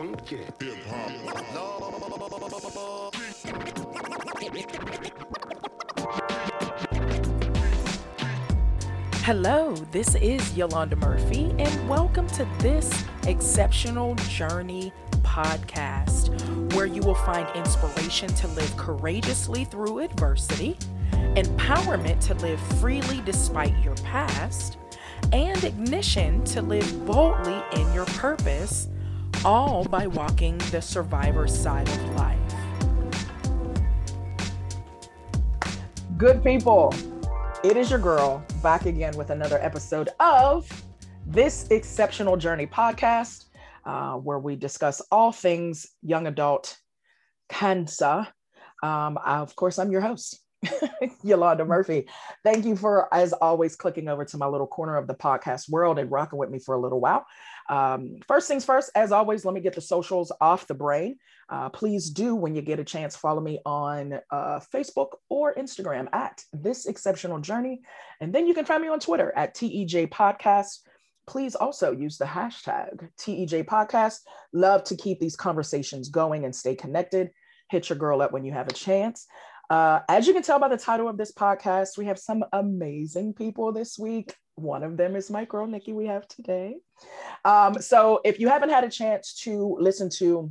funky. Hello, this is Yolanda Murphy, and welcome to this Exceptional Journey podcast, where you will find inspiration to live courageously through adversity, empowerment to live freely despite your past, and ignition to live boldly in your purpose, all by walking the survivor's side of life. Good people, it is your girl back again with another episode of this Exceptional Journey podcast, uh, where we discuss all things young adult cancer. Um, of course, I'm your host, Yolanda Murphy. Thank you for, as always, clicking over to my little corner of the podcast world and rocking with me for a little while. Um, first things first, as always, let me get the socials off the brain. Uh, please do, when you get a chance, follow me on uh, Facebook or Instagram at This Exceptional Journey. And then you can find me on Twitter at TEJ Podcast. Please also use the hashtag TEJ Podcast. Love to keep these conversations going and stay connected. Hit your girl up when you have a chance. Uh, as you can tell by the title of this podcast, we have some amazing people this week. One of them is my girl, Nikki, we have today. Um, so if you haven't had a chance to listen to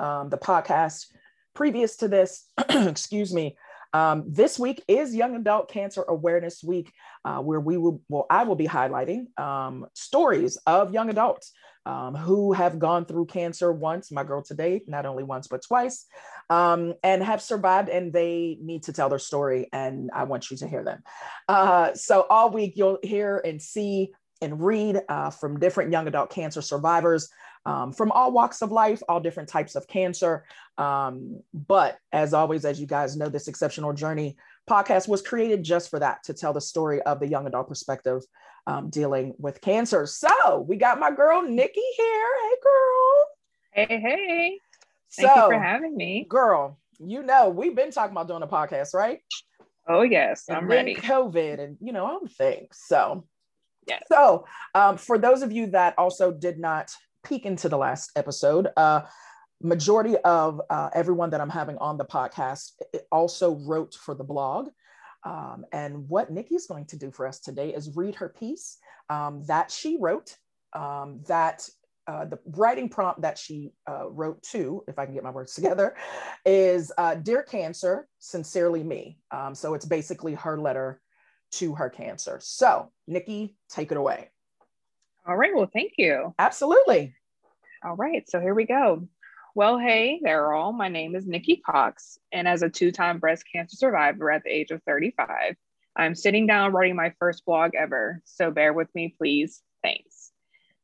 um, the podcast previous to this, excuse me, um, this week is Young Adult Cancer Awareness Week, uh, where we will, well, I will be highlighting um, stories of young adults um, who have gone through cancer once, my girl today, not only once, but twice, um, and have survived, and they need to tell their story, and I want you to hear them. Uh, so all week you'll hear and see and read uh, from different young adult cancer survivors um, from all walks of life, all different types of cancer. Um, but as always, as you guys know, this exceptional journey podcast was created just for that to tell the story of the young adult perspective um, dealing with cancer. So we got my girl Nikki here. Hey, girl. Hey, hey. Thank so, you for having me. Girl, you know, we've been talking about doing a podcast, right? Oh, yes. And I'm ready. COVID and, you know, all the things. So, yes. So, um, for those of you that also did not peek into the last episode, uh, majority of uh, everyone that I'm having on the podcast also wrote for the blog. Um, and what Nikki's going to do for us today is read her piece um, that she wrote, um, that uh, the writing prompt that she uh, wrote to, if I can get my words together, is uh, Dear Cancer, Sincerely Me. Um, so it's basically her letter to her cancer. So, Nikki, take it away. All right. Well, thank you. Absolutely. All right. So here we go. Well, hey there, all. My name is Nikki Cox, and as a two time breast cancer survivor at the age of 35, I'm sitting down writing my first blog ever. So bear with me, please. Thanks.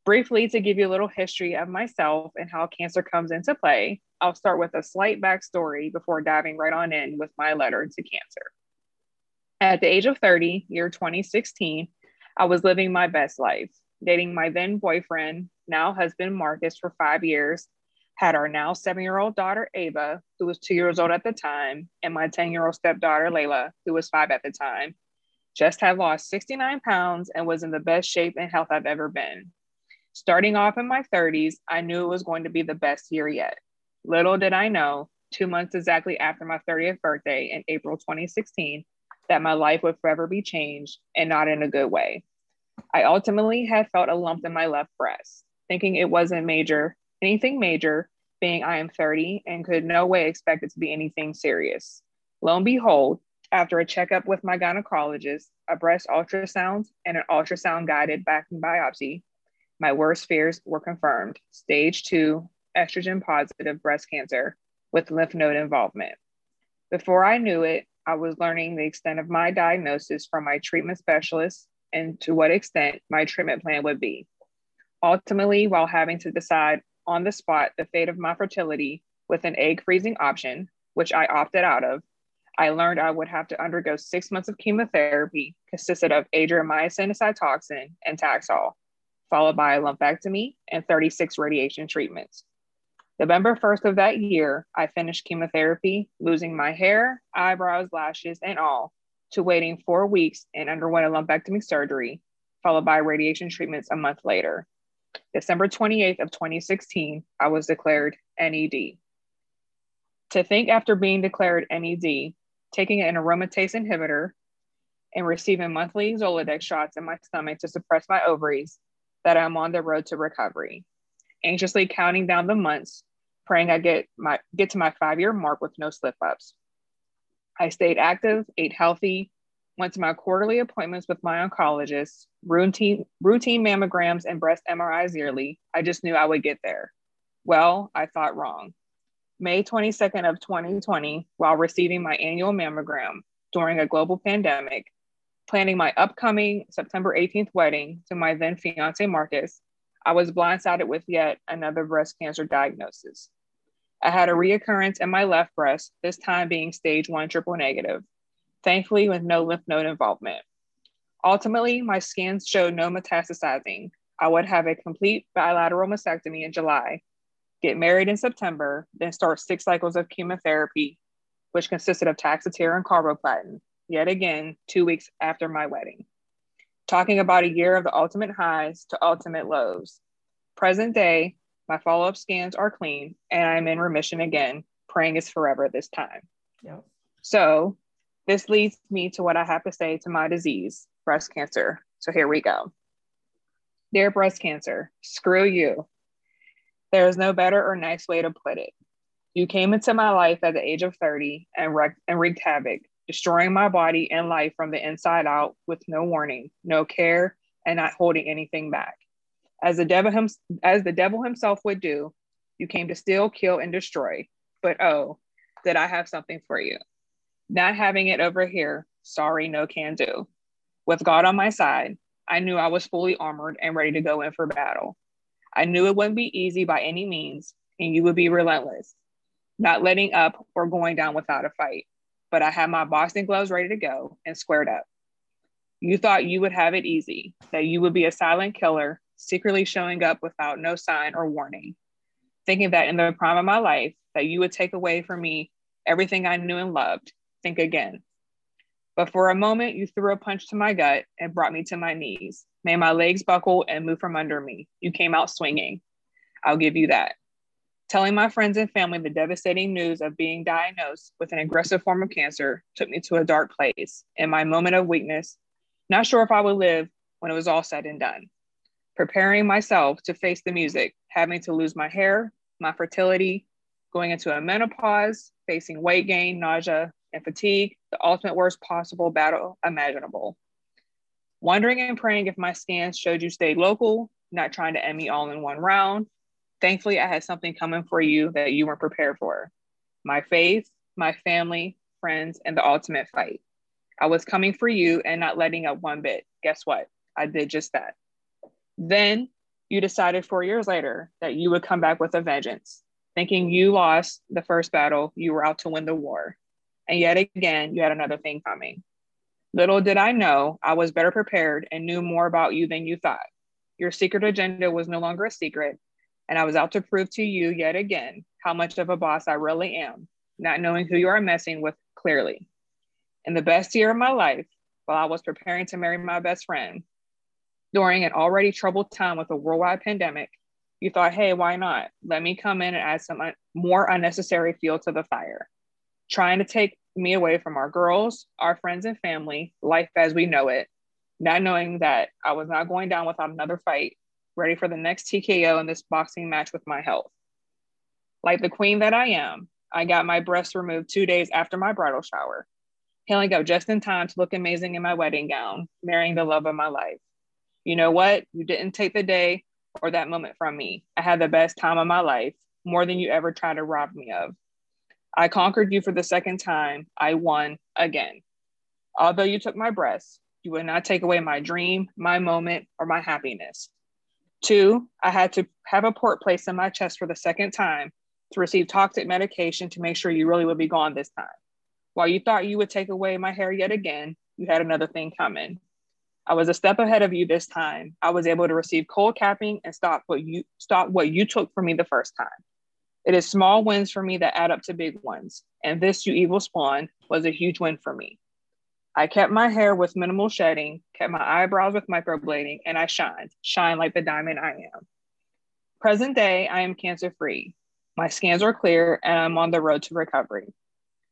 Briefly, to give you a little history of myself and how cancer comes into play, I'll start with a slight backstory before diving right on in with my letter to cancer. At the age of 30, year 2016, I was living my best life, dating my then boyfriend, now husband Marcus, for five years had our now seven year old daughter, Ava, who was two years old at the time, and my 10 year old stepdaughter, Layla, who was five at the time. Just had lost 69 pounds and was in the best shape and health I've ever been. Starting off in my 30s, I knew it was going to be the best year yet. Little did I know, two months exactly after my 30th birthday in April 2016, that my life would forever be changed and not in a good way. I ultimately had felt a lump in my left breast, thinking it wasn't major anything major, being I am 30 and could no way expect it to be anything serious. Lo and behold, after a checkup with my gynecologist, a breast ultrasound, and an ultrasound guided back biopsy, my worst fears were confirmed stage two estrogen positive breast cancer with lymph node involvement. Before I knew it, I was learning the extent of my diagnosis from my treatment specialist and to what extent my treatment plan would be. Ultimately, while having to decide on the spot the fate of my fertility with an egg freezing option, which I opted out of, I learned I would have to undergo six months of chemotherapy consisted of adriamycin cytoxan and Taxol, followed by a lumpectomy and 36 radiation treatments. November 1st of that year, I finished chemotherapy, losing my hair, eyebrows, lashes, and all, to waiting four weeks and underwent a lumpectomy surgery, followed by radiation treatments a month later. December 28th of 2016, I was declared NED. To think after being declared NED, taking an aromatase inhibitor, and receiving monthly Zoladex shots in my stomach to suppress my ovaries, that I'm on the road to recovery. Anxiously counting down the months, praying I get my get to my five-year mark with no slip-ups. I stayed active, ate healthy, went to my quarterly appointments with my oncologist, routine, routine mammograms and breast MRIs yearly. I just knew I would get there. Well, I thought wrong. May 22nd of 2020, while receiving my annual mammogram during a global pandemic, planning my upcoming September 18th wedding to my then fiance Marcus, I was blindsided with yet another breast cancer diagnosis. I had a reoccurrence in my left breast, this time being stage one triple negative thankfully with no lymph node involvement. Ultimately, my scans showed no metastasizing. I would have a complete bilateral mastectomy in July, get married in September, then start six cycles of chemotherapy, which consisted of Taxotere and carboplatin, yet again, two weeks after my wedding. Talking about a year of the ultimate highs to ultimate lows. Present day, my follow up scans are clean and I'm in remission again. Praying is forever this time. Yep. So, this leads me to what I have to say to my disease, breast cancer. So here we go. Dear breast cancer, screw you. There is no better or nice way to put it. You came into my life at the age of 30 and, wreaked, and wreaked havoc, destroying my body and life from the inside out with no warning, no care, and not holding anything back. As the devil, him, as the devil himself would do, you came to steal, kill, and destroy. But oh, did I have something for you? Not having it over here, sorry, no can do. With God on my side, I knew I was fully armored and ready to go in for battle. I knew it wouldn't be easy by any means, and you would be relentless, not letting up or going down without a fight. But I had my boxing gloves ready to go and squared up. You thought you would have it easy, that you would be a silent killer, secretly showing up without no sign or warning, thinking that in the prime of my life, that you would take away from me everything I knew and loved, think again. But for a moment, you threw a punch to my gut and brought me to my knees, made my legs buckle and move from under me. You came out swinging. I'll give you that. Telling my friends and family the devastating news of being diagnosed with an aggressive form of cancer took me to a dark place in my moment of weakness, not sure if I would live when it was all said and done. Preparing myself to face the music, having to lose my hair, my fertility, going into a menopause, facing weight gain, nausea, and fatigue, the ultimate worst possible battle imaginable. Wondering and praying if my scans showed you stayed local, not trying to end me all in one round. Thankfully, I had something coming for you that you weren't prepared for my faith, my family, friends, and the ultimate fight. I was coming for you and not letting up one bit. Guess what? I did just that. Then you decided four years later that you would come back with a vengeance, thinking you lost the first battle, you were out to win the war. And yet again, you had another thing coming. Little did I know I was better prepared and knew more about you than you thought. Your secret agenda was no longer a secret, and I was out to prove to you yet again how much of a boss I really am, not knowing who you are messing with clearly. In the best year of my life, while I was preparing to marry my best friend, during an already troubled time with a worldwide pandemic, you thought, hey, why not? Let me come in and add some uh, more unnecessary fuel to the fire trying to take me away from our girls, our friends and family, life as we know it, not knowing that I was not going down without another fight, ready for the next TKO in this boxing match with my health. Like the queen that I am, I got my breasts removed two days after my bridal shower, healing up just in time to look amazing in my wedding gown, marrying the love of my life. You know what? You didn't take the day or that moment from me. I had the best time of my life, more than you ever tried to rob me of. I conquered you for the second time. I won again. Although you took my breath, you would not take away my dream, my moment, or my happiness. Two, I had to have a port placed in my chest for the second time to receive toxic medication to make sure you really would be gone this time. While you thought you would take away my hair yet again, you had another thing coming. I was a step ahead of you this time. I was able to receive cold capping and stop what you stop what you took from me the first time. It is small wins for me that add up to big ones. And this, you evil spawn, was a huge win for me. I kept my hair with minimal shedding, kept my eyebrows with microblading, and I shined, shine like the diamond I am. Present day, I am cancer free. My scans are clear and I'm on the road to recovery.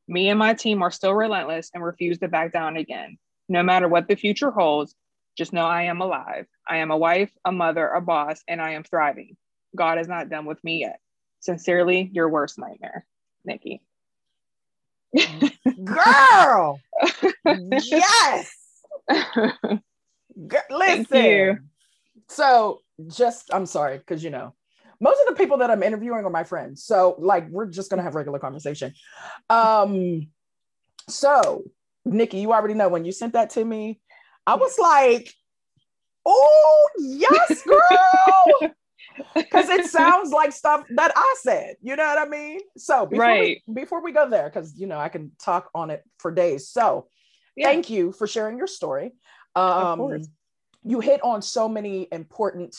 Me and my team are still relentless and refuse to back down again. No matter what the future holds, just know I am alive. I am a wife, a mother, a boss, and I am thriving. God is not done with me yet. Sincerely, your worst nightmare, Nikki. Girl, yes. Girl, listen. So, just I'm sorry because you know most of the people that I'm interviewing are my friends. So, like, we're just gonna have regular conversation. Um, so Nikki, you already know when you sent that to me, I was like, oh, yes, girl. Because it sounds like stuff that I said, you know what I mean? So before, right. we, before we go there, because you know I can talk on it for days. So yeah. thank you for sharing your story. Um, you hit on so many important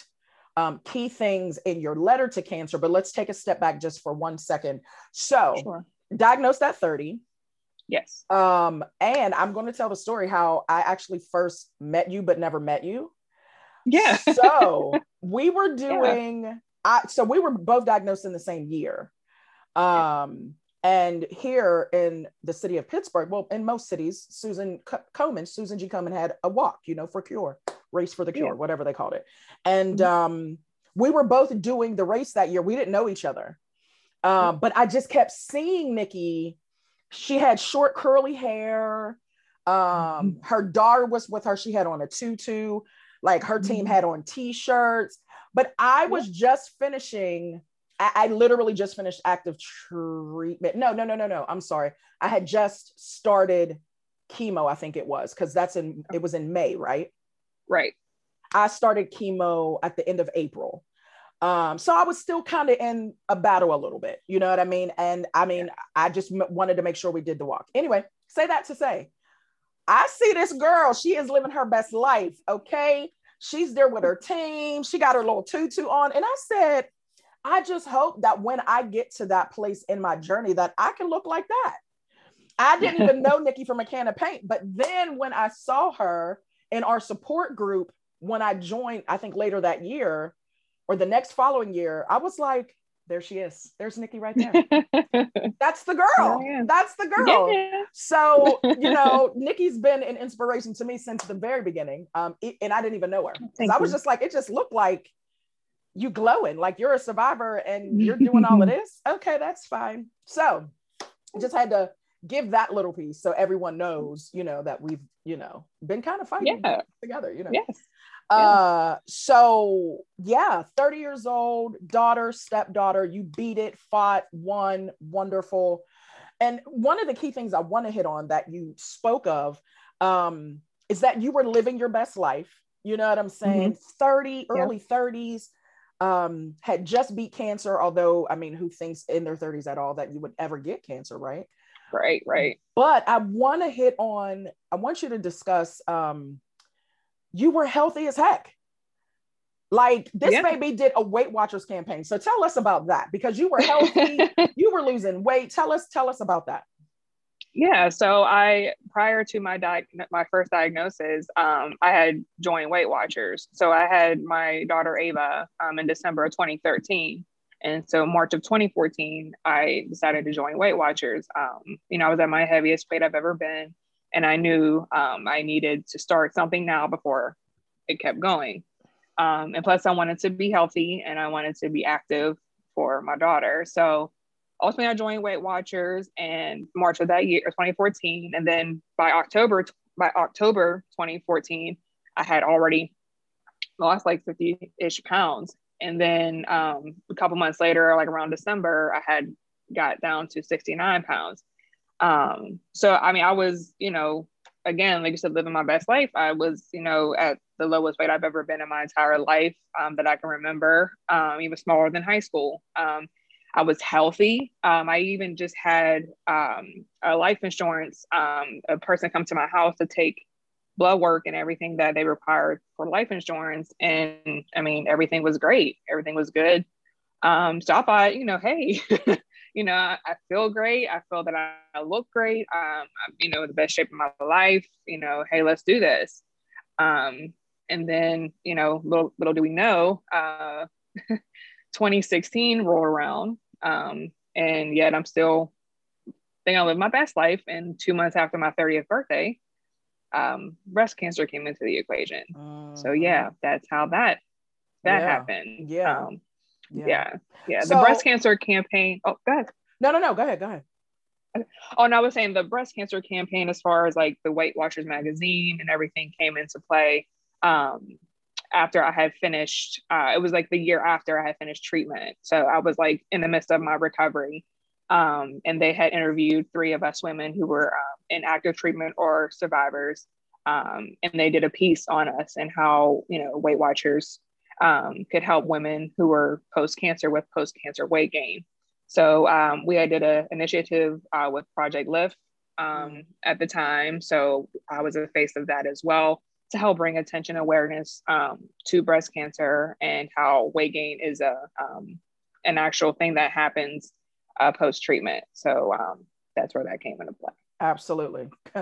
um, key things in your letter to cancer, but let's take a step back just for one second. So, sure. diagnosed at 30, Yes. Um, and I'm going to tell the story how I actually first met you, but never met you. Yeah. so we were doing, yeah. I, so we were both diagnosed in the same year. Um, and here in the city of Pittsburgh, well, in most cities, Susan C- Komen, Susan G. Komen had a walk, you know, for cure, race for the cure, yeah. whatever they called it. And mm-hmm. um, we were both doing the race that year. We didn't know each other. Um, mm-hmm. But I just kept seeing Nikki she had short curly hair. Um, mm-hmm. her daughter was with her. She had on a tutu. Like her team mm-hmm. had on t-shirts. But I was just finishing. I, I literally just finished active treatment. No, no, no, no, no. I'm sorry. I had just started chemo. I think it was because that's in. It was in May, right? Right. I started chemo at the end of April. Um, so I was still kind of in a battle a little bit, you know what I mean? And I mean, yeah. I just m- wanted to make sure we did the walk. Anyway, say that to say, I see this girl, she is living her best life, okay? She's there with her team, she got her little tutu on. And I said, I just hope that when I get to that place in my journey, that I can look like that. I didn't even know Nikki from a can of paint, but then when I saw her in our support group, when I joined, I think later that year, or the next following year, I was like, there she is. There's Nikki right there. That's the girl. Yeah. That's the girl. Yeah. So, you know, Nikki's been an inspiration to me since the very beginning. Um, and I didn't even know her. I was just like, it just looked like you glowing, like you're a survivor and you're doing all of this. Okay, that's fine. So just had to give that little piece so everyone knows, you know, that we've, you know, been kind of fighting yeah. together, you know. Yes. Uh, so yeah, 30 years old, daughter, stepdaughter, you beat it, fought, won, wonderful. And one of the key things I want to hit on that you spoke of um, is that you were living your best life. You know what I'm saying? Mm-hmm. 30, early yeah. 30s, um, had just beat cancer. Although, I mean, who thinks in their 30s at all that you would ever get cancer, right? Right, right. But I want to hit on, I want you to discuss um, you were healthy as heck. Like this yeah. baby did a Weight Watchers campaign. So tell us about that because you were healthy, you were losing weight. Tell us, tell us about that. Yeah, so I prior to my di- my first diagnosis, um, I had joined Weight Watchers. So I had my daughter Ava um, in December of 2013, and so March of 2014, I decided to join Weight Watchers. Um, you know, I was at my heaviest weight I've ever been and I knew um, I needed to start something now before it kept going. Um, and plus, I wanted to be healthy and I wanted to be active for my daughter. So ultimately, I joined Weight Watchers in March of that year, 2014, and then by October by October 2014, I had already lost like 50 ish pounds. And then um, a couple months later, like around December, I had got down to 69 pounds. Um, so I mean, I was, you know, again, like you said, living my best life. I was, you know, at the lowest weight I've ever been in my entire life um, that I can remember, um, even smaller than high school. Um, I was healthy. Um, I even just had um, a life insurance, um, a person come to my house to take blood work and everything that they required for life insurance. And I mean, everything was great. Everything was good. Um, so I thought, you know, hey, you know, I, I, feel great. I feel that I, I look great. Um, I'm, you know, the best shape of my life. You know, hey, let's do this. Um, and then, you know, little little do we know, uh, 2016 roll around, um, and yet I'm still think I live my best life. And two months after my 30th birthday, um, breast cancer came into the equation. Uh, so yeah, that's how that that yeah. happened. Yeah. Um, yeah. yeah. yeah. So, the breast cancer campaign. Oh, go ahead. No, no, no. Go ahead. Go ahead. Oh, and I was saying the breast cancer campaign, as far as like the Weight Watchers magazine and everything came into play. Um, after I had finished, uh, it was like the year after I had finished treatment. So I was like in the midst of my recovery. Um, and they had interviewed three of us women who were uh, in active treatment or survivors. Um, and they did a piece on us and how, you know, Weight Watchers um, could help women who were post cancer with post cancer weight gain. So um, we did an initiative uh, with Project Lift um, mm. at the time. So I was a face of that as well to help bring attention awareness um, to breast cancer and how weight gain is a um, an actual thing that happens uh, post treatment. So um, that's where that came into play. Absolutely.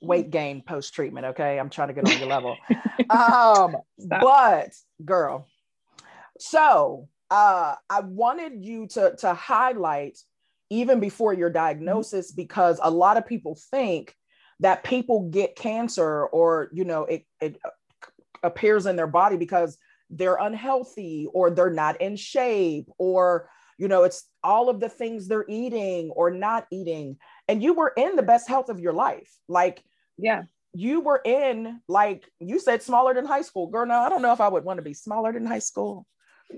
weight gain post treatment. Okay. I'm trying to get on your level. um, but girl, so uh, I wanted you to, to highlight even before your diagnosis, mm-hmm. because a lot of people think that people get cancer or, you know, it, it appears in their body because they're unhealthy or they're not in shape or, you know, it's all of the things they're eating or not eating. And you were in the best health of your life. Like, yeah. You were in like you said smaller than high school. Girl now i don't know if i would want to be smaller than high school.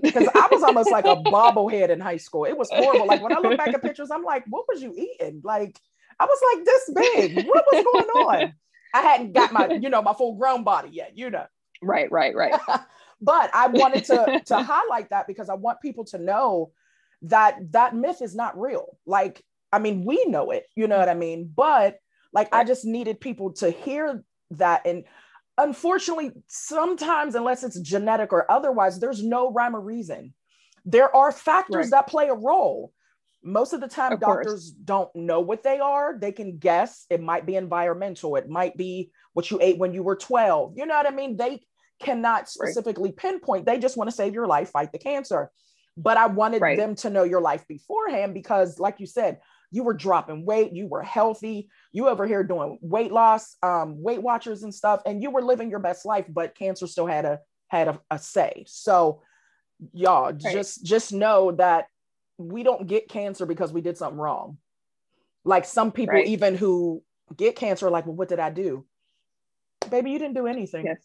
Because i was almost like a bobblehead in high school. It was horrible. Like when i look back at pictures i'm like what was you eating? Like i was like this big. What was going on? I hadn't got my you know my full grown body yet you know. Right right right. But i wanted to to highlight that because i want people to know that that myth is not real. Like i mean we know it you know what i mean? But like I just needed people to hear that. And unfortunately, sometimes, unless it's genetic or otherwise, there's no rhyme or reason. There are factors right. that play a role. Most of the time, of doctors course. don't know what they are. They can guess. It might be environmental. It might be what you ate when you were 12. You know what I mean? They cannot specifically right. pinpoint. They just want to save your life, fight the cancer. But I wanted right. them to know your life beforehand because, like you said, you were dropping weight, you were healthy, you over here doing weight loss, um, Weight Watchers and stuff, and you were living your best life, but cancer still had a had a, a say. So y'all right. just just know that we don't get cancer because we did something wrong. Like some people, right. even who get cancer, like, well, what did I do? Baby, you didn't do anything. Yes.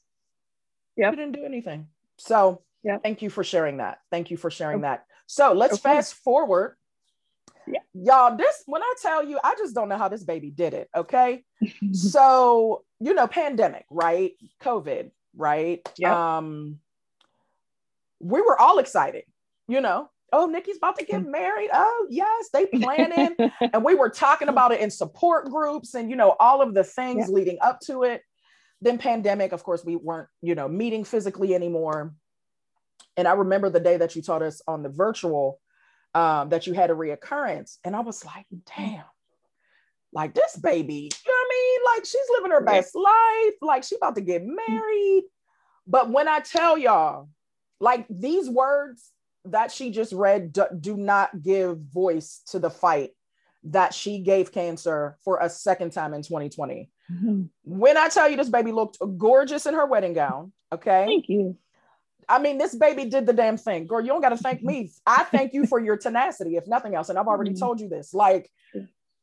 Yeah. You didn't do anything. So yeah. thank you for sharing that. Thank you for sharing that. So let's fast forward yeah. Y'all, this when I tell you, I just don't know how this baby did it. Okay. so, you know, pandemic, right? COVID, right? Yeah. Um, we were all excited, you know. Oh, Nikki's about to get mm-hmm. married. Oh, yes, they planning. and we were talking about it in support groups and you know, all of the things yeah. leading up to it. Then pandemic, of course, we weren't, you know, meeting physically anymore. And I remember the day that you taught us on the virtual um, that you had a reoccurrence. And I was like, damn, like this baby, you know what I mean? Like she's living her best life. Like she about to get married. But when I tell y'all, like these words that she just read do, do not give voice to the fight that she gave cancer for a second time in 2020. Mm-hmm. When I tell you this baby looked gorgeous in her wedding gown, okay? Thank you. I mean, this baby did the damn thing. Girl, you don't got to thank me. I thank you for your tenacity, if nothing else. And I've already mm-hmm. told you this. Like,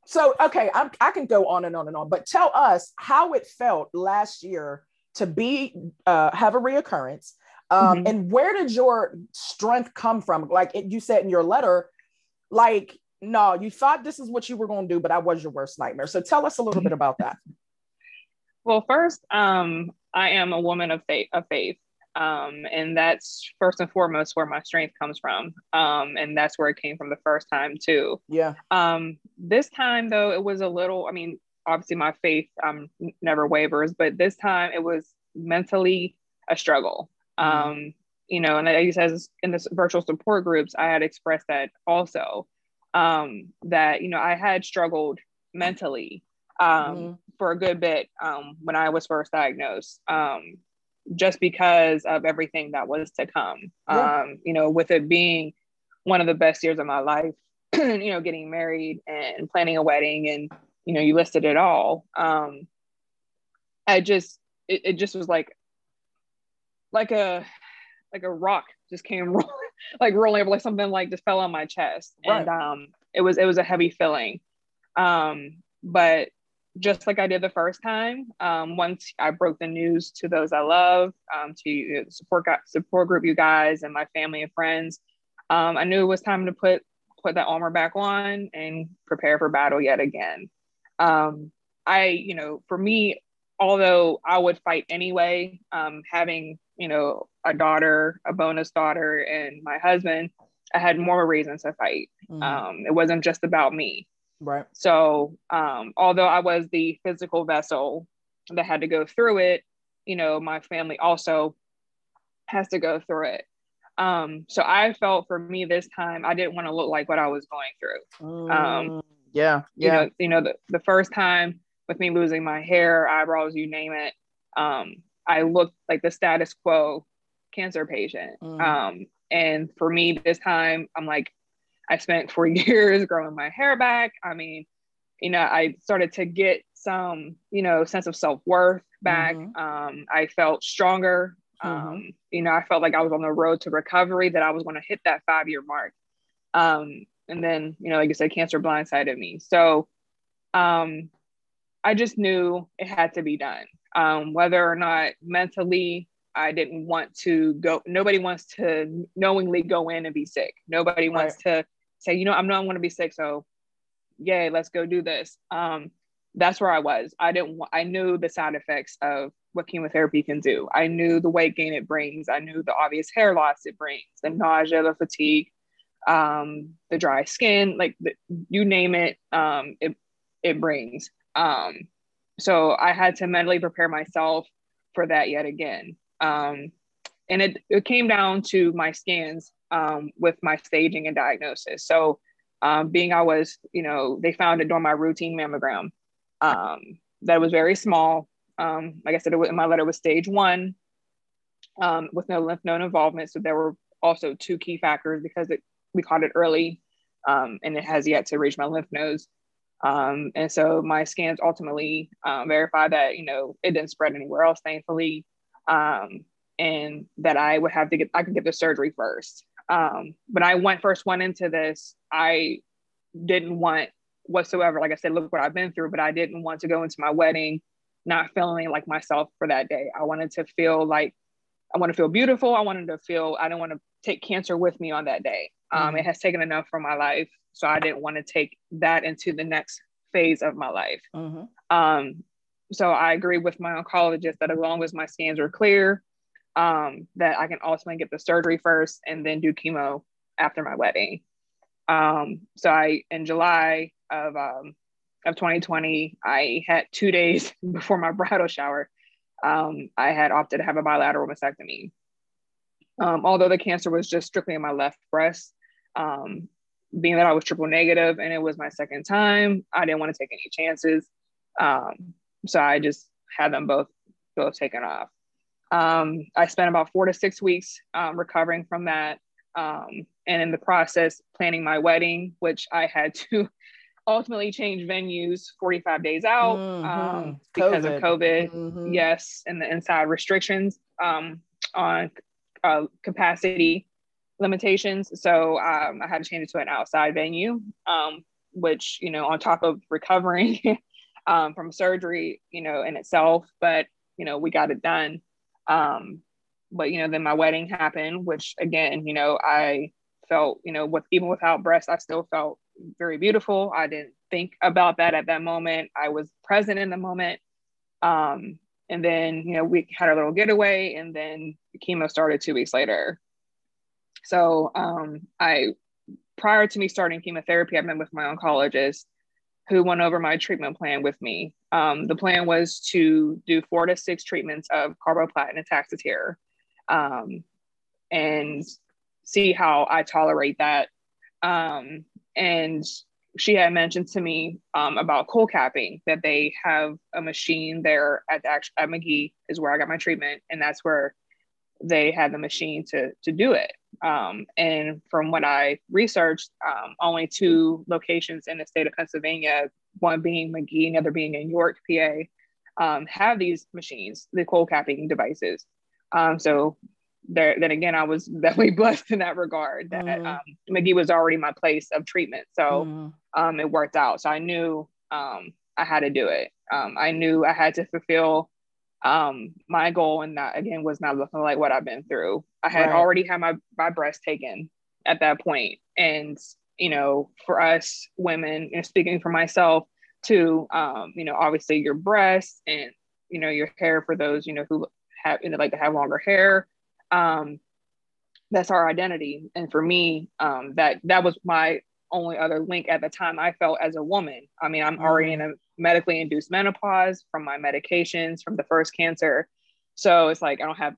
so, okay, I'm, I can go on and on and on, but tell us how it felt last year to be, uh, have a reoccurrence. Um, mm-hmm. And where did your strength come from? Like it, you said in your letter, like, no, you thought this is what you were going to do, but I was your worst nightmare. So tell us a little bit about that. Well, first, um, I am a woman of faith, of faith. Um, and that's first and foremost where my strength comes from. Um, and that's where it came from the first time too. Yeah. Um, this time though, it was a little, I mean, obviously my faith um, never wavers, but this time it was mentally a struggle. Mm-hmm. Um, you know, and I use as in the virtual support groups, I had expressed that also, um, that, you know, I had struggled mentally um, mm-hmm. for a good bit um, when I was first diagnosed. Um, just because of everything that was to come. Yeah. Um, you know, with it being one of the best years of my life. you know, getting married and planning a wedding, and you know, you listed it all. Um, I just, it, it just was like, like a, like a rock just came like rolling over, like something like just fell on my chest, right. and um, it was it was a heavy feeling. Um, but just like I did the first time, um, once I broke the news to those I love, um, to support support group, you guys, and my family and friends, um, I knew it was time to put put that armor back on and prepare for battle yet again. Um, I, you know, for me, although I would fight anyway, um, having you know a daughter, a bonus daughter, and my husband, I had more reasons to fight. Um, it wasn't just about me. Right. So, um, although I was the physical vessel that had to go through it, you know, my family also has to go through it. Um, so I felt for me this time, I didn't want to look like what I was going through. Um, yeah, yeah. You know, you know the, the first time with me losing my hair, eyebrows, you name it, um, I looked like the status quo cancer patient. Mm. Um, and for me this time, I'm like, I spent four years growing my hair back. I mean, you know, I started to get some, you know, sense of self worth back. Mm-hmm. Um, I felt stronger. Mm-hmm. Um, you know, I felt like I was on the road to recovery, that I was going to hit that five year mark. Um, and then, you know, like I said, cancer blindsided me. So um, I just knew it had to be done. Um, whether or not mentally I didn't want to go. Nobody wants to knowingly go in and be sick. Nobody right. wants to say, you know, I'm not gonna be sick, so yay, let's go do this. Um, that's where I was. I didn't. I knew the side effects of what chemotherapy can do. I knew the weight gain it brings. I knew the obvious hair loss it brings, the nausea, the fatigue, um, the dry skin, like the, you name it, um, it it brings. Um, so I had to mentally prepare myself for that yet again. Um, and it, it came down to my scans um, with my staging and diagnosis. So, um, being I was, you know, they found it during my routine mammogram um, that was very small. Um, like I said, my letter was stage one um, with no lymph node involvement. So there were also two key factors because it, we caught it early um, and it has yet to reach my lymph nodes. Um, and so my scans ultimately um, verified that, you know, it didn't spread anywhere else, thankfully um, and that I would have to get I could get the surgery first. Um, when I went first went into this, I didn't want whatsoever. Like I said, look what I've been through, but I didn't want to go into my wedding not feeling like myself for that day. I wanted to feel like I want to feel beautiful. I wanted to feel I didn't want to take cancer with me on that day. Um, mm-hmm. It has taken enough from my life, so I didn't want to take that into the next phase of my life. Mm-hmm. Um, so I agree with my oncologist that as long as my scans are clear, um, that I can ultimately get the surgery first and then do chemo after my wedding. Um, so I in July of um, of 2020, I had two days before my bridal shower. Um, I had opted to have a bilateral mastectomy. Um, although the cancer was just strictly in my left breast, um, being that I was triple negative and it was my second time, I didn't want to take any chances. Um, so I just had them both both taken off. Um, I spent about four to six weeks um, recovering from that, um, and in the process planning my wedding, which I had to ultimately change venues 45 days out mm-hmm. Um, because COVID. of COVID. Mm-hmm. Yes, and the inside restrictions um, on uh, capacity limitations. So um, I had to change it to an outside venue, which you know, on top of recovering. um, from surgery, you know, in itself, but you know, we got it done. Um, but you know, then my wedding happened, which again, you know, I felt, you know, with even without breasts, I still felt very beautiful. I didn't think about that at that moment. I was present in the moment. Um, and then, you know, we had our little getaway, and then chemo started two weeks later. So um, I, prior to me starting chemotherapy, I met with my oncologist who went over my treatment plan with me. Um, the plan was to do four to six treatments of carboplatin and taxotere um, and see how I tolerate that. Um, and she had mentioned to me um, about cold capping that they have a machine there at, the, at Magee is where I got my treatment. And that's where they had the machine to to do it. Um, and from what I researched, um, only two locations in the state of Pennsylvania, one being Magee, another being in York, PA, um, have these machines, the cold capping devices. Um, so there, then again, I was definitely blessed in that regard that mm. um, Magee was already my place of treatment. So mm. um, it worked out. So I knew um, I had to do it. Um, I knew I had to fulfill um, my goal. And that again was not looking like what I've been through. I had right. already had my, my breast taken at that point. And, you know, for us women, and speaking for myself to um, you know, obviously your breasts and, you know, your hair for those, you know, who have, you know, like to have longer hair, um, that's our identity. And for me, um, that that was my only other link at the time I felt as a woman. I mean, I'm already mm-hmm. in a medically induced menopause from my medications from the first cancer. So it's like I don't have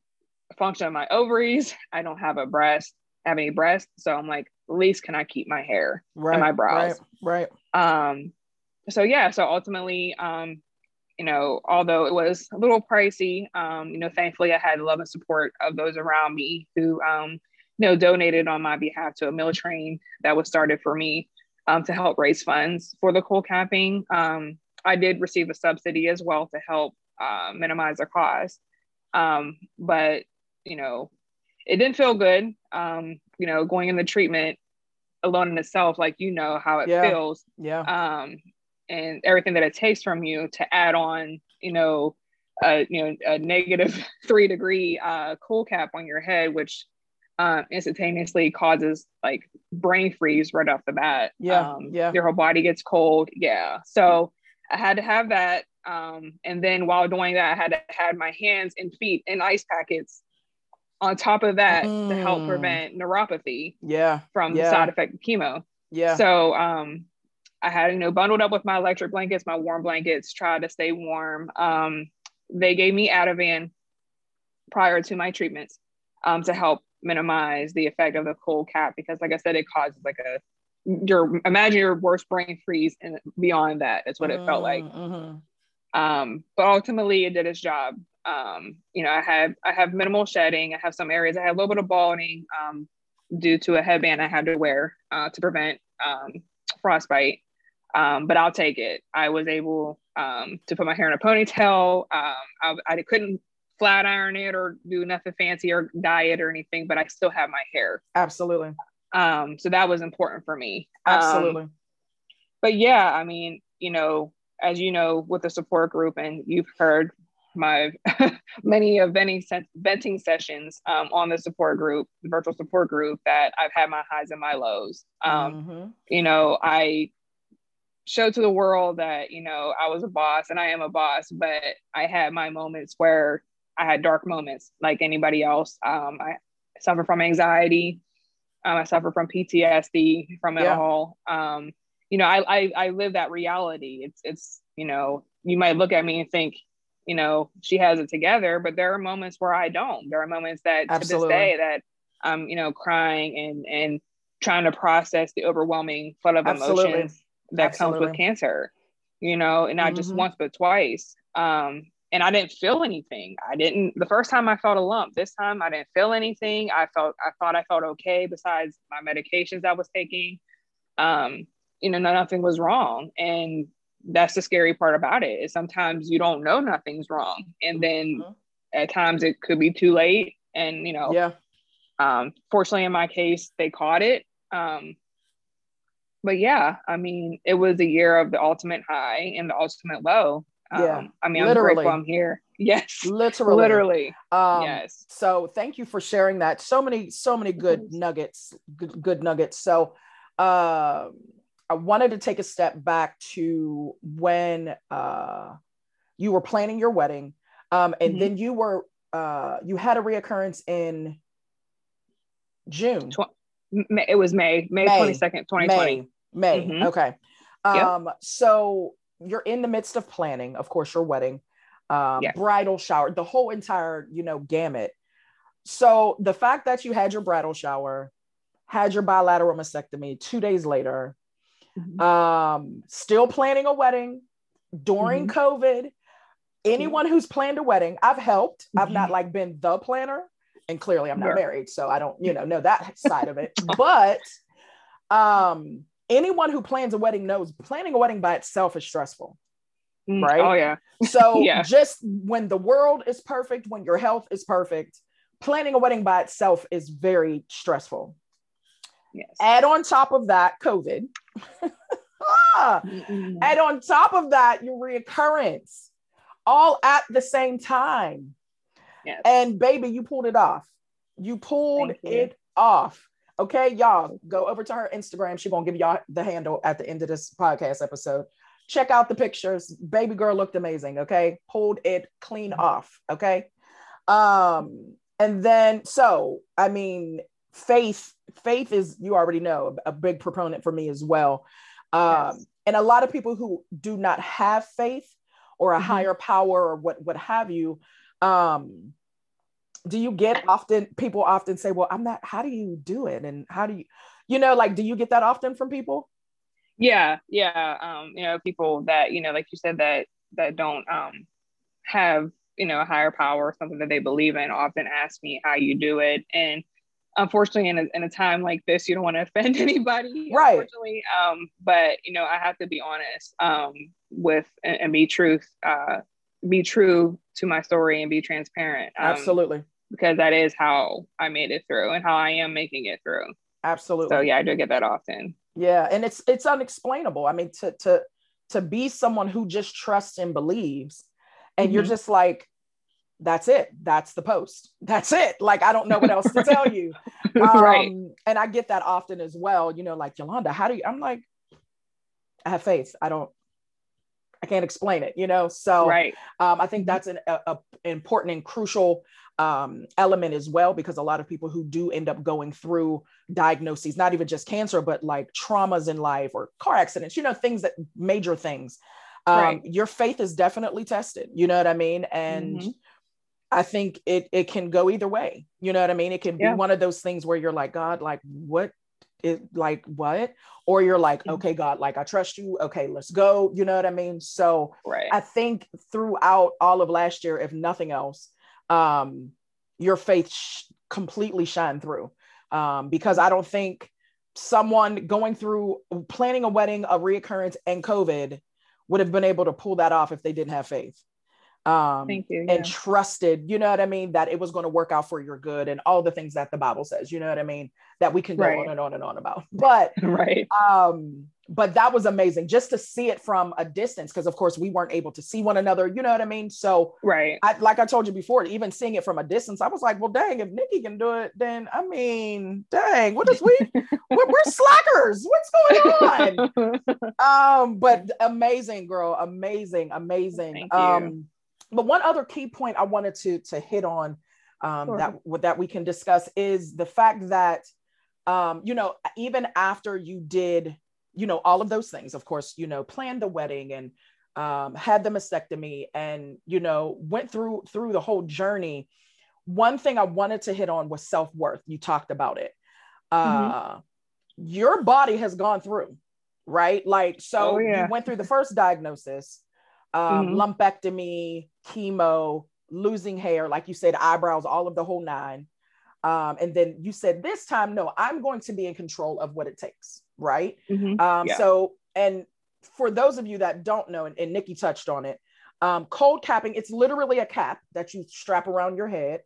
a function of my ovaries. I don't have a breast, have any breasts. So I'm like, at least can I keep my hair right, and my brows? Right. Right. Um, so yeah, so ultimately, um, you know, although it was a little pricey, um, you know, thankfully I had the love and support of those around me who, um, you know, donated on my behalf to a meal train that was started for me um, to help raise funds for the cold capping. Um, I did receive a subsidy as well to help uh, minimize the cost. Um, but, you know, it didn't feel good, um, you know, going in the treatment alone in itself, like, you know, how it yeah. feels. Yeah. Um, and everything that it takes from you to add on, you know, a you know a negative three degree uh, cool cap on your head, which um, instantaneously causes like brain freeze right off the bat. Yeah, um, yeah. Your whole body gets cold. Yeah. So I had to have that, um, and then while doing that, I had to have my hands and feet in ice packets. On top of that, mm. to help mm. prevent neuropathy. Yeah. From yeah. the side effect of chemo. Yeah. So um, I had, you know, bundled up with my electric blankets, my warm blankets, tried to stay warm. Um, they gave me Ativan prior to my treatments um, to help minimize the effect of the cold cap because, like I said, it causes like a your imagine your worst brain freeze and beyond that. That's what it felt like. Mm-hmm. Um, but ultimately, it did its job. Um, you know, I have I have minimal shedding. I have some areas I had a little bit of balding um, due to a headband I had to wear uh, to prevent um, frostbite um, but I'll take it. I was able um, to put my hair in a ponytail. Um, I, I, couldn't flat iron it or do nothing fancy or dye it or anything, but I still have my hair. Absolutely. Um, so that was important for me. Absolutely. Um, but yeah, I mean, you know, as you know, with the support group, and you've heard my many of venting, venting sessions um, on the support group, the virtual support group, that I've had my highs and my lows. Um, mm-hmm. You know, I show to the world that you know I was a boss and I am a boss, but I had my moments where I had dark moments like anybody else. Um, I suffer from anxiety. Um, I suffer from PTSD from it yeah. all. Um, you know, I, I I live that reality. It's it's you know you might look at me and think you know she has it together, but there are moments where I don't. There are moments that Absolutely. to this day that I'm you know crying and and trying to process the overwhelming flood of Absolutely. emotions that Absolutely. comes with cancer, you know, and not mm-hmm. just once, but twice. Um, and I didn't feel anything. I didn't, the first time I felt a lump, this time I didn't feel anything. I felt, I thought I felt okay besides my medications I was taking. Um, you know, nothing was wrong. And that's the scary part about it is sometimes you don't know nothing's wrong. And then mm-hmm. at times it could be too late. And, you know, yeah. Um, fortunately in my case, they caught it. Um, but yeah, I mean, it was a year of the ultimate high and the ultimate low. Yeah. Um, I mean, Literally. I'm grateful I'm here. Yes. Literally. Literally. Um, yes. So thank you for sharing that. So many, so many good nuggets, good, good nuggets. So uh, I wanted to take a step back to when uh, you were planning your wedding. Um, and mm-hmm. then you were, uh, you had a reoccurrence in June. it was May, May, May 22nd, 2020. May. May. Mm-hmm. Okay. Um, yep. so you're in the midst of planning, of course, your wedding, um, yes. bridal shower, the whole entire, you know, gamut. So the fact that you had your bridal shower, had your bilateral mastectomy two days later, mm-hmm. um, still planning a wedding during mm-hmm. COVID. Anyone who's planned a wedding, I've helped. I've not mm-hmm. like been the planner. and clearly I'm not married, so I don't, you know, know that side of it. But um, anyone who plans a wedding knows planning a wedding by itself is stressful. Mm, Right? Oh yeah. So Yeah. just when the world is perfect, when your health is perfect, planning a wedding by itself is very stressful. Yes. Add on top of that, COVID. Ah, Mm-mm. and on top of that, your reoccurrence, all at the same time. Yes. And baby, you pulled it off. You pulled you. it off. Okay, y'all go over to her Instagram. She gonna give y'all the handle at the end of this podcast episode. Check out the pictures. Baby girl looked amazing. Okay, pulled it clean off. Okay. Um, and then so I mean, faith, faith is you already know a, big proponent for me as well. Um, Yes. and a lot of people who do not have faith or a Mhm. higher power or what what have you um do you get often people often say well i'm not how do you do it? And how do you you know like do you get that often from people? Yeah yeah um you know people that you know like you said that that don't um have you know a higher power or something that they believe in often ask me how you do it. And unfortunately in a, in a time like this you don't want to offend anybody Right. unfortunately. Um but you know i have to be honest um with and, and be truth uh be true to my story and be transparent. Um, absolutely because that is how i made it through and how i am making it through absolutely so yeah i do get that often yeah and it's it's unexplainable i mean to to to be someone who just trusts and believes and you're Mhm. just like that's it that's the post that's it like i don't know what else to tell you right Um, and I get that often as well. You know, like Yolanda, how do you? I'm like, I have faith. I don't. I can't explain it. You know, so right um, I think that's an a, a important and crucial um, element as well because a lot of people who do end up going through diagnoses, not even just cancer, but like traumas in life or car accidents. You know, things that major things. Um, Right. Your faith is definitely tested. You know what I mean? And Mhm. I think it it can go either way. You know what I mean? It can be Yeah. one of those things where you're like, God, like what is like what? Or you're like, Mhm. okay, God, like I trust you. Okay, let's go. You know what I mean? So right I think throughout all of last year, if nothing else, um, your faith sh- completely shined through. Um, because I don't think someone going through planning a wedding, a reoccurrence, and COVID would have been able to pull that off if they didn't have faith. Um, Thank you. and trusted, you know what I mean, that it was going to work out for your good and all the things that the Bible says, you know what I mean, that we can go Right. on and on and on about. But right. um but that was amazing just to see it from a distance because of course we weren't able to see one another you know what i mean so Right. I, like i told you before even seeing it from a distance i was like well dang if nikki can do it then i mean dang what is we we're, we're slackers what's going on um but amazing girl amazing amazing Thank you. But one other key point i wanted to to hit on um Sure. that that we can discuss is the fact that um you know even after you did you know all of those things of course you know planned the wedding and um had the mastectomy and you know went through through the whole journey one thing i wanted to hit on was self-worth you talked about it uh your body has gone through right like so Oh, yeah. you went through the first diagnosis um, Mhm. lumpectomy chemo losing hair like you said eyebrows all of the whole nine um, and then you said this time no i'm going to be in control of what it takes right Mhm. um, Yeah. so and for those of you that don't know and, and nikki touched on it um, cold capping it's literally a cap that you strap around your head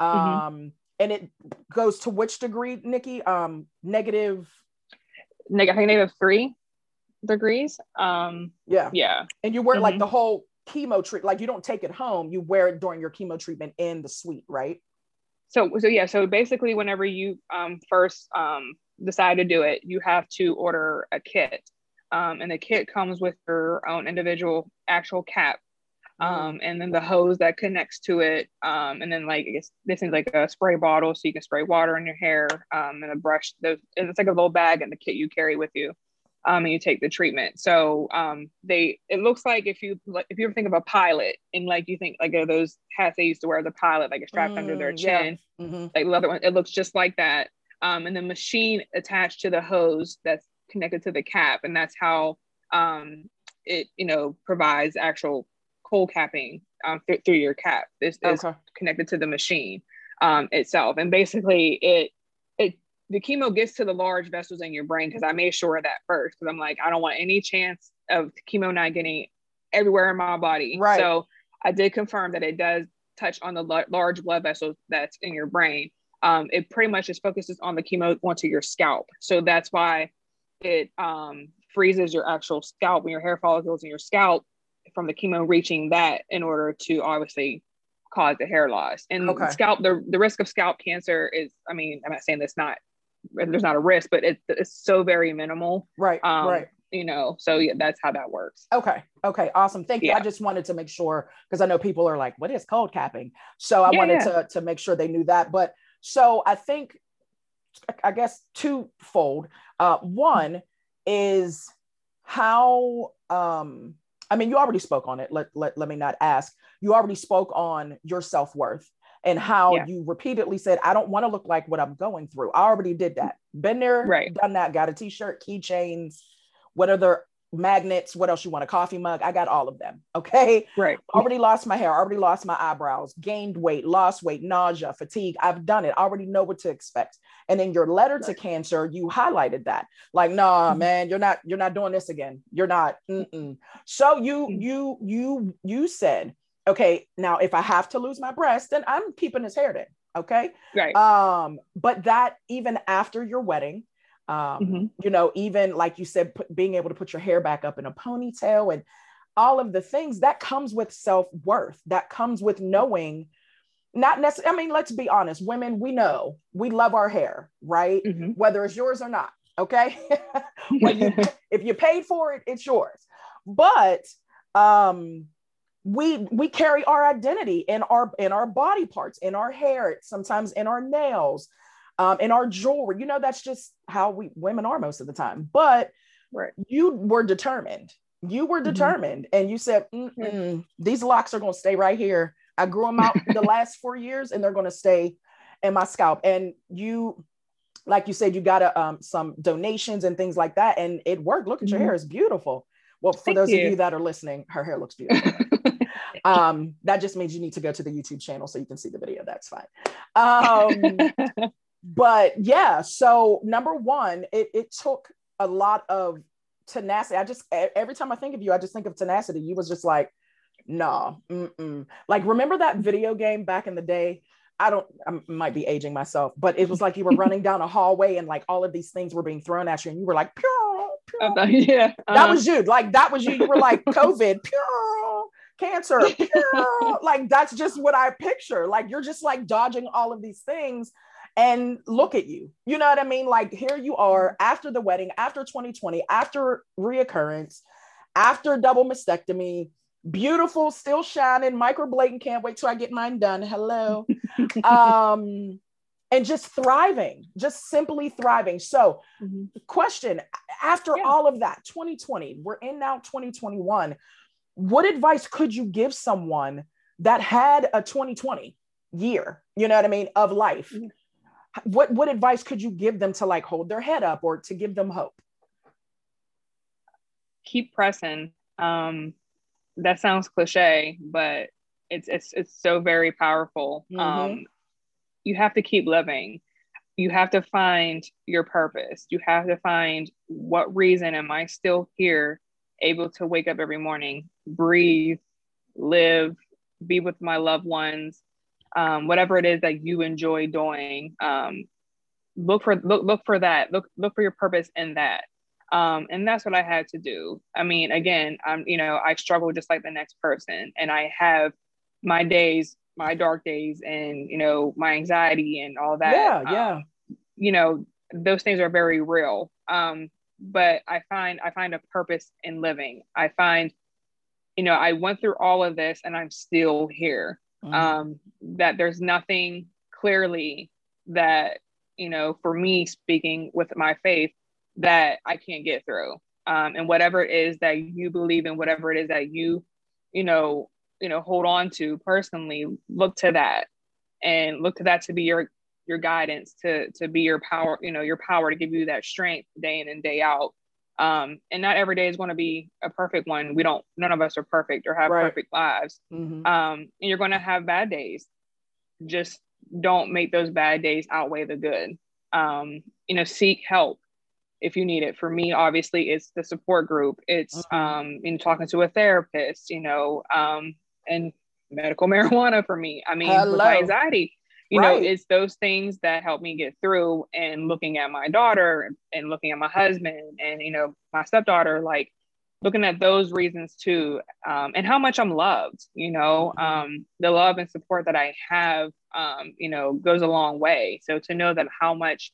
um, Mhm. and it goes to which degree nikki um, negative Neg- I think negative three degrees. Um. yeah Yeah. and you wear like Mhm. the whole chemo treat like you don't take it home you wear it during your chemo treatment in the suite right So so yeah. So basically, whenever you um first um decide to do it, you have to order a kit. Um, and the kit comes with your own individual actual cap um, and then the hose that connects to it, um, and then like I guess this is like a spray bottle, so you can spray water in your hair, um, and a brush. Those and it's like a little bag in the kit you carry with you, um, and you take the treatment. So um, they it looks like if you if you ever think of a pilot and like you think like of those hats they used to wear as a pilot, like a strapped under their Mm, yeah. chin, Mhm. like leather one, it looks just like that. Um, and the machine attached to the hose that's connected to the cap, and that's how um, it you know provides actual cold capping um, th- through your cap. This is okay connected to the machine. um, itself. And basically, it the chemo gets to the large vessels in your brain because I made sure of that first because I'm like I don't want any chance of chemo not getting everywhere in my body. Right. So I did confirm that it does touch on the l- large blood vessels that's in your brain. Um, it pretty much just focuses on the chemo onto your scalp. So that's why it um, freezes your actual scalp and your hair follicles in your scalp from the chemo reaching that in order to obviously cause the hair loss. And Okay. scalp, the, the risk of scalp cancer is, I mean, I'm not saying that's not, there's not a risk, but it, it's so very minimal. Right. Um, right. You know, so yeah, that's how that works. Okay. Okay. Awesome. Thank you. I just wanted to make sure because I know people are like, what is cold capping? So I Yeah, wanted to to make sure they knew that. But so I think I guess twofold. Uh one is how um I mean you already spoke on it. Let let, let me not ask. You already spoke on your self-worth and how Yeah. you repeatedly said, I don't want to look like what I'm going through. I already did that. Been there, Right. done that, got a t-shirt, keychains, what other magnets, what else you want, a coffee mug. I got all of them. Okay. Right. Already lost my hair, already lost my eyebrows, gained weight, lost weight, nausea, fatigue. I've done it. I already know what to expect. And in your letter to cancer, you highlighted that. Like, nah, Mhm. man, you're not, you're not doing this again. You're not. Mm-mm. So you, Mhm. you, you, you said, okay, now if I have to lose my breast, then I'm keeping his hair then. Okay. Right. Um, but that even after your wedding, um, Mhm. you know, even like you said, put, being able to put your hair back up in a ponytail and all of the things that comes with self worth, that comes with knowing, not necessarily, I mean, let's be honest, women, we know we love our hair, right? Mhm. Whether it's yours or not. Okay. you, if you paid for it, it's yours. But, um, we we carry our identity in our in our body parts in our hair sometimes in our nails um, in our jewelry. You know that's just how we women are most of the time. But Right. you were determined. You were Mhm. determined. And you said "Mm-mm, these locks are going to stay right here. I grew them out the last four years and they're going to stay in my scalp. And you like you said you got a, um, some donations and things like that and it worked. Look at your Mhm. hair it's beautiful. Well for Thank those of you. you that are listening her hair looks beautiful um that just means you need to go to the youtube channel so you can see the video. That's fine. Um but yeah so number one it, it took a lot of tenacity. I just every time i think of you i just think of tenacity. You was just like no mm-mm. like remember that video game back in the day? I don't i might be aging myself but it was like you were running down a hallway and like all of these things were being thrown at you and you were like. I thought- yeah. that uh, was you. Like that was you. You were like covid pure cancer like that's just what i picture. Like you're just like dodging all of these things and look at you. You know what i mean? Like here you are after the wedding after 2020 after reoccurrence after double mastectomy beautiful still shining microblading. Can't wait till i get mine done. Hello. Um and just thriving just simply thriving. So mhm. question after Yeah. all of that 2020 we're in now 2021 what advice could you give someone that had a 2020 year you know what i mean of life Mhm. what what advice could you give them to like hold their head up or to give them hope keep pressing. Um, that sounds cliche, but it's it's it's so very powerful. Mhm. Um, you have to keep living. You have to find your purpose. You have to find what reason am I still here, able to wake up every morning, breathe, live, be with my loved ones, um, whatever it is that you enjoy doing. Um, look for look look for that. Look look for your purpose in that um, and that's what i had to do i mean again i'm you know i struggle just like the next person and i have my days my dark days and you know my anxiety and all that yeah Um, yeah you know those things are very real um, but i find i find a purpose in living. I find you know i went through all of this and i'm still here. Mhm. um, that there's nothing clearly that you know for me speaking with my faith that i can't get through. Um, and whatever it is that you believe in whatever it is that you you know you know hold on to personally look to that and look to that to be your your guidance to to be your power you know your power to give you that strength day in and day out um, and not every day is going to be a perfect one we don't none of us are perfect or have Right. perfect lives Mhm. um, and you're going to have bad days. Just don't make those bad days outweigh the good. Um, you know, seek help if you need it. For me, obviously, it's the support group. It's mm-hmm. um, in talking to a therapist. You know, um, and medical marijuana for me. I mean, anxiety, you right. know, it's those things that help me get through. And looking at my daughter and looking at my husband and you know my stepdaughter, like looking at those reasons too, um, and how much I'm loved. You know, mm-hmm. um, the love and support that I have, um, you know, goes a long way. So to know that how much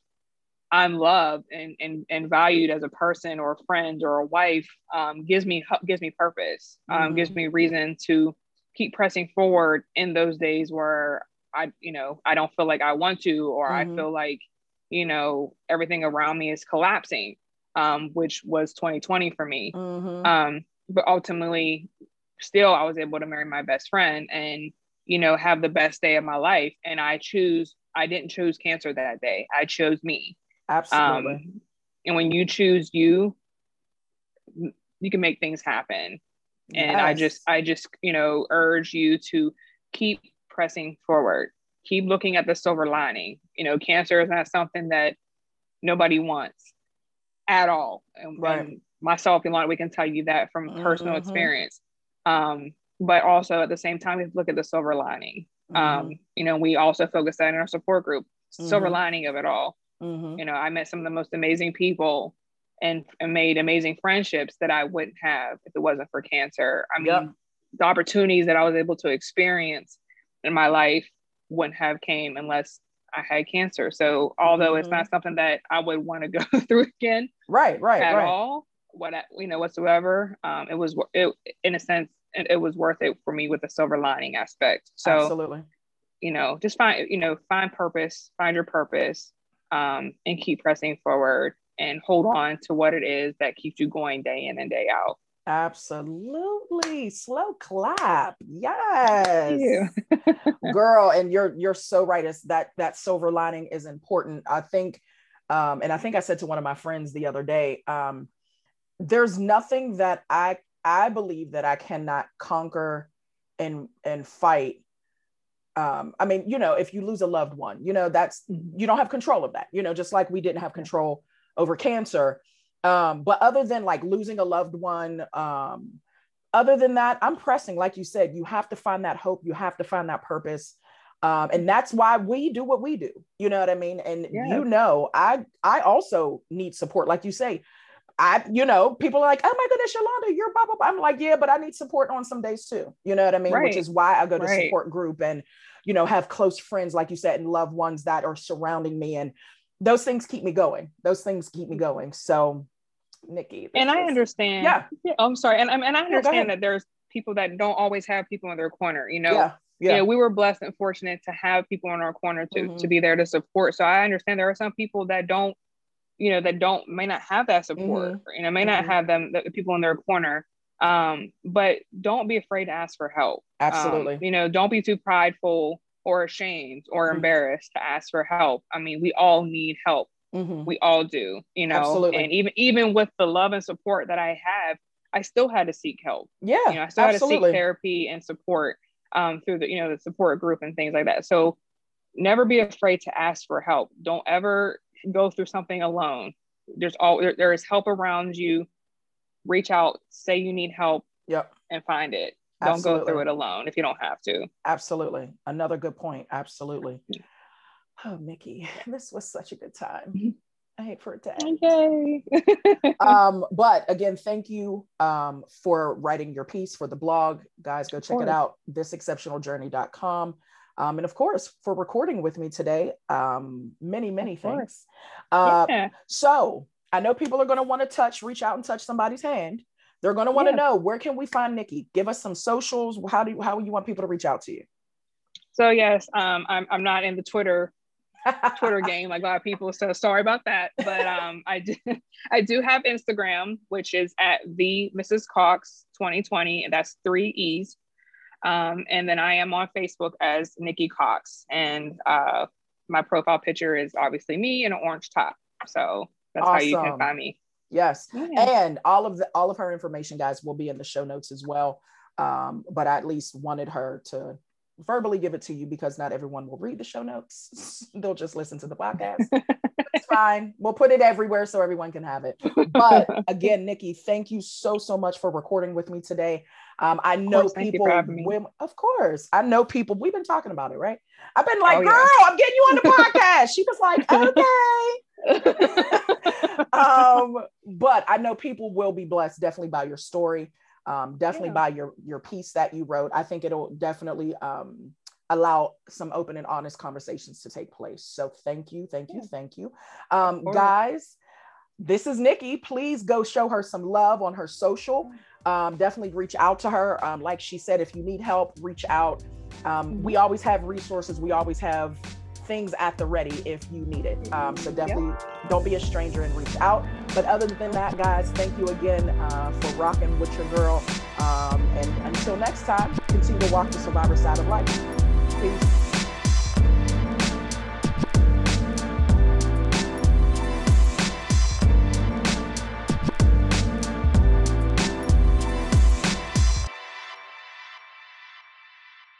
I'm loved and, and, and valued as a person or a friend or a wife um, gives me gives me purpose, um, mm-hmm. gives me reason to keep pressing forward in those days where I you know I don't feel like I want to or mm-hmm. I feel like you know everything around me is collapsing, um, which was 2020 for me. Mm-hmm. Um, but ultimately, still I was able to marry my best friend and you know have the best day of my life. And I choose I didn't choose cancer that day. I chose me. Absolutely. Um, and when you choose you, you can make things happen. And yes. I just, I just, you know, urge you to keep pressing forward, keep looking at the silver lining. You know, cancer is not something that nobody wants at all. And, right. myself and Lana, we can tell you that from mm-hmm. personal experience. Um, but also at the same time, we look at the silver lining. Mm-hmm. Um, you know, we also focus that in our support group, silver mm-hmm. lining of it all. Mm-hmm. You know, I met some of the most amazing people and, and, made amazing friendships that I wouldn't have if it wasn't for cancer. I mean, yep. the opportunities that I was able to experience in my life wouldn't have came unless I had cancer. So although mm-hmm. it's not something that I would want to go through again, right, right, at right. all, what I, you know whatsoever, um, it was it in a sense it, it was worth it for me with the silver lining aspect. So absolutely, you know, just find you know find purpose, find your purpose, um, and keep pressing forward and hold on to what it is that keeps you going day in and day out. Absolutely. Slow clap. Yes. Girl, and you're you're so right. It's that that silver lining is important. I think um, and I think I said to one of my friends the other day, um, there's nothing that I I believe that I cannot conquer and and fight um, I mean, you know, if you lose a loved one, you know, that's you don't have control of that, you know, just like we didn't have control over cancer. Um, but other than like losing a loved one, um, other than that, I'm pressing, like you said, you have to find that hope, you have to find that purpose. Um, and that's why we do what we do. You know what I mean? And yeah. you know, I I also need support, like you say. I, you know, people are like, oh my goodness, Yolanda, you're blah, blah, blah. I'm like, yeah, but I need support on some days too. You know what I mean? Right. Which is why I go to right. support group and, you know, have close friends, like you said, and loved ones that are surrounding me. And those things keep me going. Those things keep me going. So, Nikki. And I understand. Yeah. yeah. I'm sorry. And, and I understand that there's people that don't always have people in their corner, you know? Yeah. Yeah. Know, we were blessed and fortunate to have people in our corner to, mm-hmm. to be there to support. So I understand there are some people that don't you know that don't may not have that support mm-hmm. you know may not mm-hmm. have them the people in their corner um but don't be afraid to ask for help um, absolutely um, you know don't be too prideful or ashamed or mm-hmm. embarrassed to ask for help i mean we all need help mm-hmm. we all do you know absolutely. and even even with the love and support that i have i still had to seek help yeah you know i still absolutely. had to seek therapy and support um through the you know the support group and things like that so never be afraid to ask for help don't ever go through something alone. There's all there, there is help around you. Reach out, say you need help. Yep. And find it. Don't go through it alone if you don't have to. Absolutely. Another good point. Absolutely. Oh, Nikki, this was such a good time. I hate for it to end. Okay. um, but again, thank you um, for writing your piece for the blog. Guys, go check it out, thisexceptionaljourney.com. Um, and of course, for recording with me today, um, many, many thanks. Uh, yeah. So I know people are going to want to touch, reach out and touch somebody's hand. They're going to want to yeah. know where can we find Nikki? Give us some socials. How do you, how you want people to reach out to you? So yes, um, I'm I'm not in the Twitter Twitter game like a lot of people. So sorry about that. But um, I do I do have Instagram, which is at the Mrs. Cox 2020, and that's three E's. Um, and then I am on Facebook as Nikki Cox, and uh, my profile picture is obviously me in an orange top. So that's awesome. how you can find me. Yes, yeah. and all of the all of her information, guys, will be in the show notes as well. Um, but I at least wanted her to verbally give it to you because not everyone will read the show notes. They'll just listen to the podcast. it's fine. We'll put it everywhere so everyone can have it. But again, Nikki, thank you so, so much for recording with me today. Um, I know course, people, women, of course, I know people, we've been talking about it, right? I've been like, oh, girl, yeah. I'm getting you on the podcast. she was like, okay. um, but I know people will be blessed definitely by your story um, definitely yeah. by your your piece that you wrote. I think it'll definitely um, allow some open and honest conversations to take place. So thank you, thank you, thank you, um, guys. This is Nikki. Please go show her some love on her social. Um, definitely reach out to her. Um, like she said, if you need help, reach out. Um, we mm-hmm. always have resources. We always have things at the ready if you need it. Um, so definitely yep. don't be a stranger and reach out. But other than that, guys, thank you again uh, for rocking with your girl. Um, and until next time, continue to walk the survivor side of life. Peace.